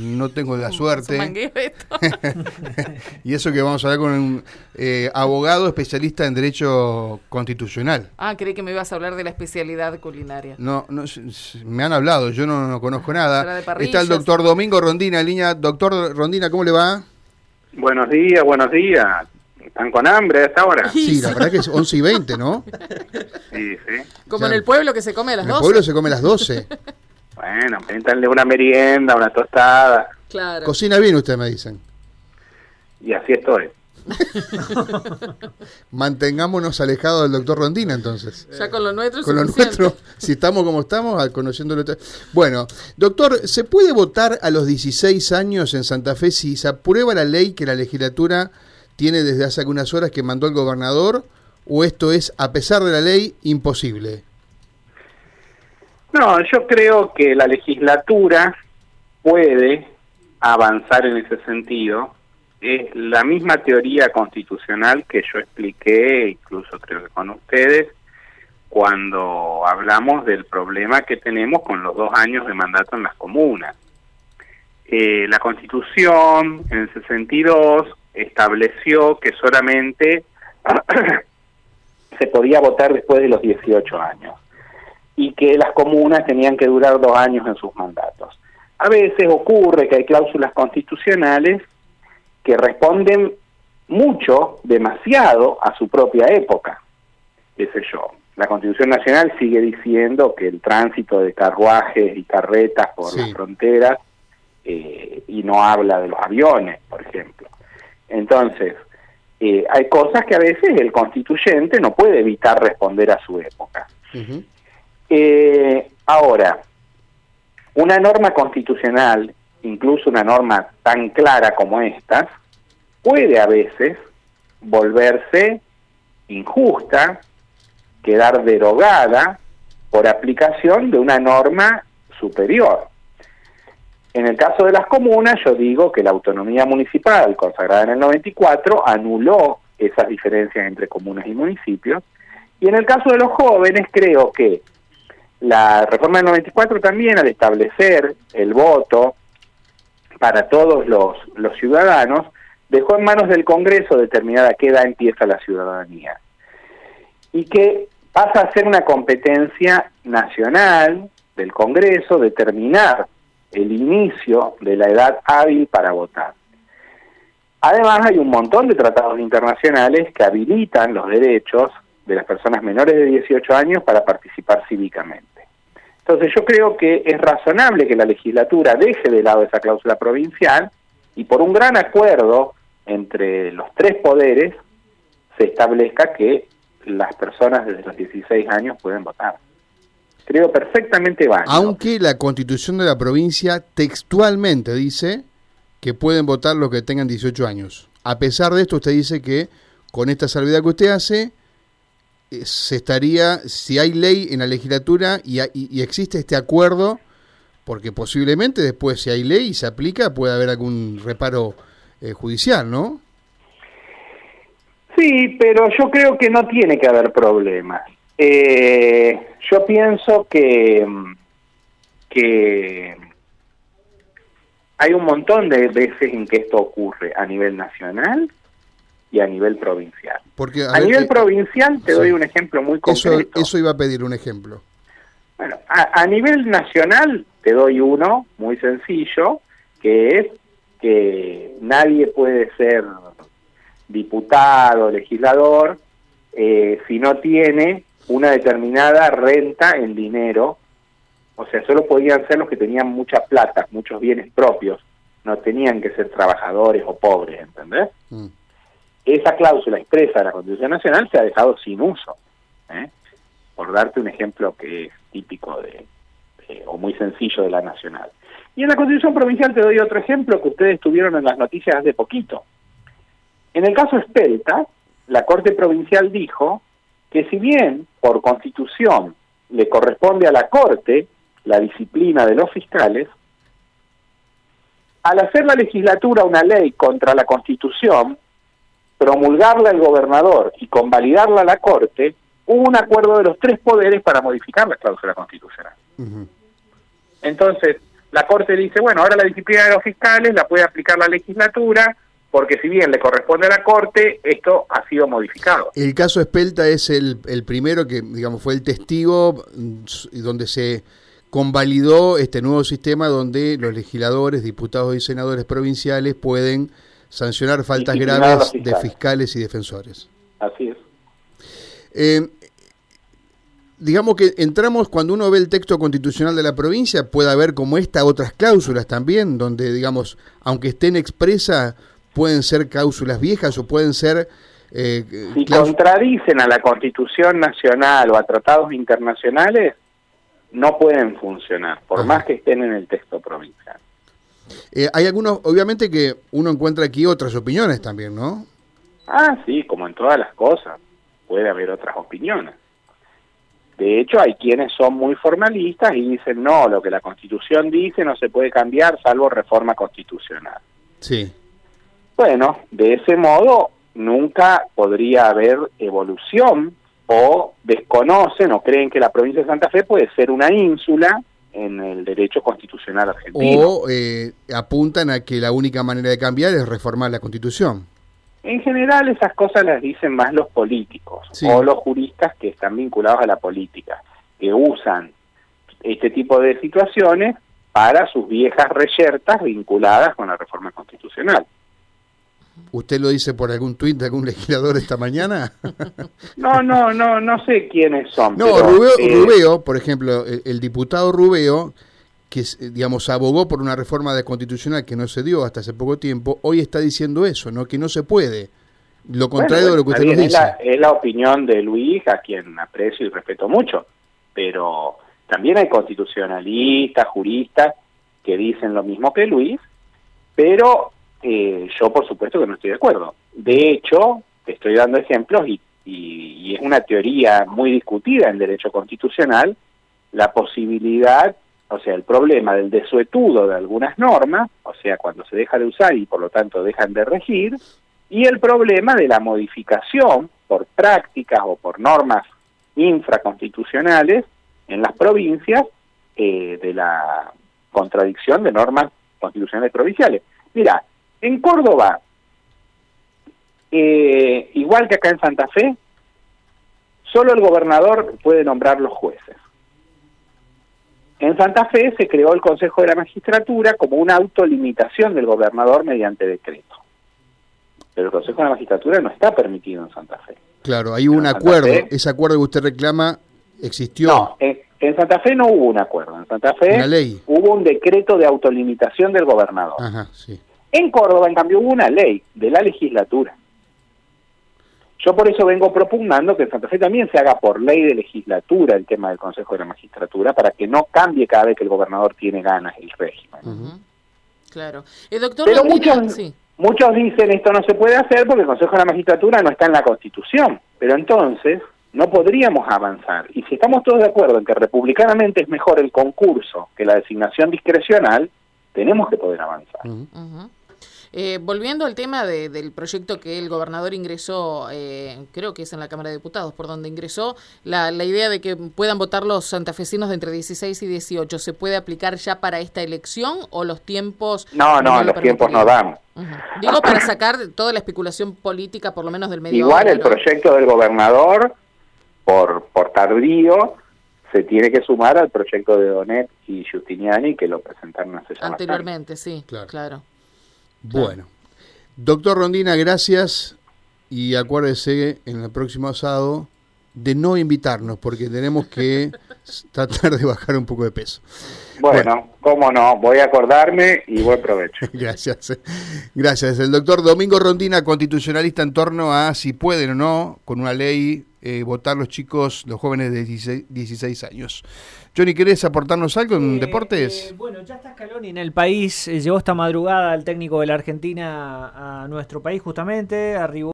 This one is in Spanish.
no tengo la suerte. y eso que vamos a hablar con un eh, abogado especialista en Derecho Constitucional. Ah, creí que me ibas a hablar de la especialidad culinaria. No, no me han hablado, yo no, conozco nada. Está el doctor Domingo Rondina en línea. Doctor Rondina, ¿cómo le va? Buenos días, buenos días. ¿Están con hambre a esta hora? Sí, la verdad que es 11 y 20, ¿no? Sí, sí. Como en el pueblo que se come a las 12. En el pueblo se come a las 12. bueno, péntanle una merienda, una tostada. Claro. Cocina bien usted, me dicen. Y así estoy. Mantengámonos alejados del doctor Rondina entonces. Ya con lo nuestro. Con lo nuestro, si estamos como estamos, conociéndolo. Bueno, doctor, ¿se puede votar a los 16 años en Santa Fe si se aprueba la ley que la legislatura tiene desde hace algunas horas que mandó el gobernador? ¿O esto es, a pesar de la ley, imposible? No, yo creo que la legislatura puede avanzar en ese sentido es la misma teoría constitucional que yo expliqué, incluso creo que con ustedes, cuando hablamos del problema que tenemos con los dos años de mandato en las comunas. Eh, la Constitución, en el 62, estableció que solamente se podía votar después de los 18 años y que las comunas tenían que durar dos años en sus mandatos. A veces ocurre que hay cláusulas constitucionales que responden mucho, demasiado a su propia época. Qué sé yo. La Constitución Nacional sigue diciendo que el tránsito de carruajes y carretas por las fronteras eh, y no habla de los aviones, por ejemplo. Entonces, eh, hay cosas que a veces el constituyente no puede evitar responder a su época. Eh, ahora, una norma constitucional incluso una norma tan clara como esta, puede a veces volverse injusta, quedar derogada por aplicación de una norma superior. En el caso de las comunas, yo digo que la autonomía municipal, consagrada en el 94, anuló esas diferencias entre comunas y municipios. Y en el caso de los jóvenes, creo que la reforma del 94 también, al establecer el voto para todos los, ciudadanos, dejó en manos del Congreso determinar a qué edad empieza la ciudadanía. Y que pasa a ser una competencia nacional del Congreso determinar el inicio de la edad hábil para votar. Además, hay un montón de tratados internacionales que habilitan los derechos de las personas menores de 18 años para participar cívicamente. Entonces yo creo que es razonable que la legislatura deje de lado esa cláusula provincial y por un gran acuerdo entre los tres poderes se establezca que las personas desde los 16 años pueden votar. Creo perfectamente válido. Aunque la constitución de la provincia textualmente dice que pueden votar los que tengan 18 años. A pesar de esto, usted dice que con esta salvedad que usted hace, se estaría, si hay ley en la legislatura y, y, existe este acuerdo, porque posiblemente después si hay ley y se aplica puede haber algún reparo eh, judicial, ¿no? Sí, pero yo creo que no tiene que haber problemas. Eh, yo pienso que, que hay un montón de veces en que esto ocurre a nivel nacional y a nivel provincial. Porque, a, nivel eh, provincial te doy un ejemplo muy concreto. Eso, iba a pedir un ejemplo. Bueno, a, nivel nacional te doy uno muy sencillo, que es que nadie puede ser diputado, legislador, eh, si no tiene una determinada renta en dinero, o sea, solo podían ser los que tenían mucha plata, muchos bienes propios, no tenían que ser trabajadores o pobres, ¿entendés? Mm esa cláusula expresa de la Constitución Nacional se ha dejado sin uso. ¿eh? Por darte un ejemplo que es típico de, o muy sencillo de la Nacional. Y en la Constitución Provincial te doy otro ejemplo que ustedes tuvieron en las noticias hace poquito. En el caso Espelta, la Corte Provincial dijo que si bien por Constitución le corresponde a la Corte la disciplina de los fiscales, al hacer la legislatura una ley contra la Constitución, promulgarla el gobernador y convalidarla la Corte, hubo un acuerdo de los tres poderes para modificar la cláusula constitucional. Entonces, la Corte dice, bueno, ahora la disciplina de los fiscales la puede aplicar la legislatura, porque si bien le corresponde a la Corte, esto ha sido modificado. El caso Espelta es el, el primero que, digamos, fue el testigo mm, donde se convalidó este nuevo sistema donde los legisladores, diputados y senadores provinciales pueden sancionar faltas graves de fiscales y defensores. Así es. Eh, digamos que entramos, cuando uno ve el texto constitucional de la provincia, puede haber como esta otras cláusulas también, donde, digamos, aunque estén expresas, pueden ser cláusulas viejas o pueden ser... Eh, si contradicen a la Constitución Nacional o a tratados internacionales, no pueden funcionar, por más que estén en el texto provincial. Eh, hay algunos, obviamente que uno encuentra aquí otras opiniones también, ¿no? Ah, sí, como en todas las cosas, puede haber otras opiniones. De hecho, hay quienes son muy formalistas y dicen, no, lo que la Constitución dice no se puede cambiar salvo reforma constitucional. Sí. Bueno, de ese modo nunca podría haber evolución o desconocen o creen que la provincia de Santa Fe puede ser una ínsula en el derecho constitucional argentino. O eh, apuntan a que la única manera de cambiar es reformar la Constitución. En general esas cosas las dicen más los políticos o los juristas que están vinculados a la política, que usan este tipo de situaciones para sus viejas reyertas vinculadas con la reforma constitucional. ¿Usted lo dice por algún tuit de algún legislador esta mañana? no, no, no, no sé quiénes son. No, eh, Rubeo, por ejemplo, el, diputado Rubeo, que digamos abogó por una reforma de constitucional que no se dio hasta hace poco tiempo, hoy está diciendo eso, ¿no? Que no se puede. Lo contrario de lo que usted nos dice. Es la, opinión de Luis, a quien aprecio y respeto mucho, pero también hay constitucionalistas, juristas que dicen lo mismo que Luis, pero eh, yo por supuesto que no estoy de acuerdo. De hecho, te estoy dando ejemplos y, es una teoría muy discutida en derecho constitucional, la posibilidad o sea, el problema del desuetudo de algunas normas, o sea, cuando se deja de usar y por lo tanto dejan de regir, y el problema de la modificación por prácticas o por normas infraconstitucionales en las provincias eh, de la contradicción de normas constitucionales provinciales. Mira, en Córdoba, eh, igual que acá en Santa Fe, solo el gobernador puede nombrar los jueces. En Santa Fe se creó el Consejo de la Magistratura como una autolimitación del gobernador mediante decreto. Pero el Consejo de la Magistratura no está permitido en Santa Fe. Claro, hay un acuerdo. Ese acuerdo que usted reclama existió. No, en, Santa Fe no hubo un acuerdo. En Santa Fe hubo un decreto de autolimitación del gobernador. Ajá, sí. En Córdoba, en cambio, hubo una ley de la legislatura. Yo por eso vengo propugnando que en Santa Fe también se haga por ley de legislatura el tema del Consejo de la Magistratura para que no cambie cada vez que el gobernador tiene ganas el régimen. Claro. El doctor Pero muchos, muchos dicen esto no se puede hacer porque el Consejo de la Magistratura no está en la Constitución. Pero entonces no podríamos avanzar. Y si estamos todos de acuerdo en que republicanamente es mejor el concurso que la designación discrecional, tenemos que poder avanzar. Eh, volviendo al tema del proyecto que el gobernador ingresó, eh, creo que es en la Cámara de Diputados, por donde ingresó, la, la idea de que puedan votar los santafesinos de entre 16 y 18, ¿se puede aplicar ya para esta elección o los tiempos... No, no, los tiempos no dan. Digo, para sacar toda la especulación política, por lo menos del medio. Igual el proyecto del gobernador, por, por tardío, se tiene que sumar al proyecto de Donet y Giustiniani que lo presentaron hace Anteriormente, sí, claro. Bueno, doctor Rondina, gracias y acuérdese en el próximo asado de no invitarnos porque tenemos que tratar de bajar un poco de peso. Bueno, cómo no, voy a acordarme y buen provecho. Gracias. Gracias. El doctor Domingo Rondina, constitucionalista en torno a si pueden o no, con una ley, eh, votar los chicos, los jóvenes de 16, años. Johnny, ¿querés aportarnos algo en eh, deportes? Eh, bueno, ya está Scaloni en el país, llegó esta madrugada el técnico de la Argentina a nuestro país justamente, arribó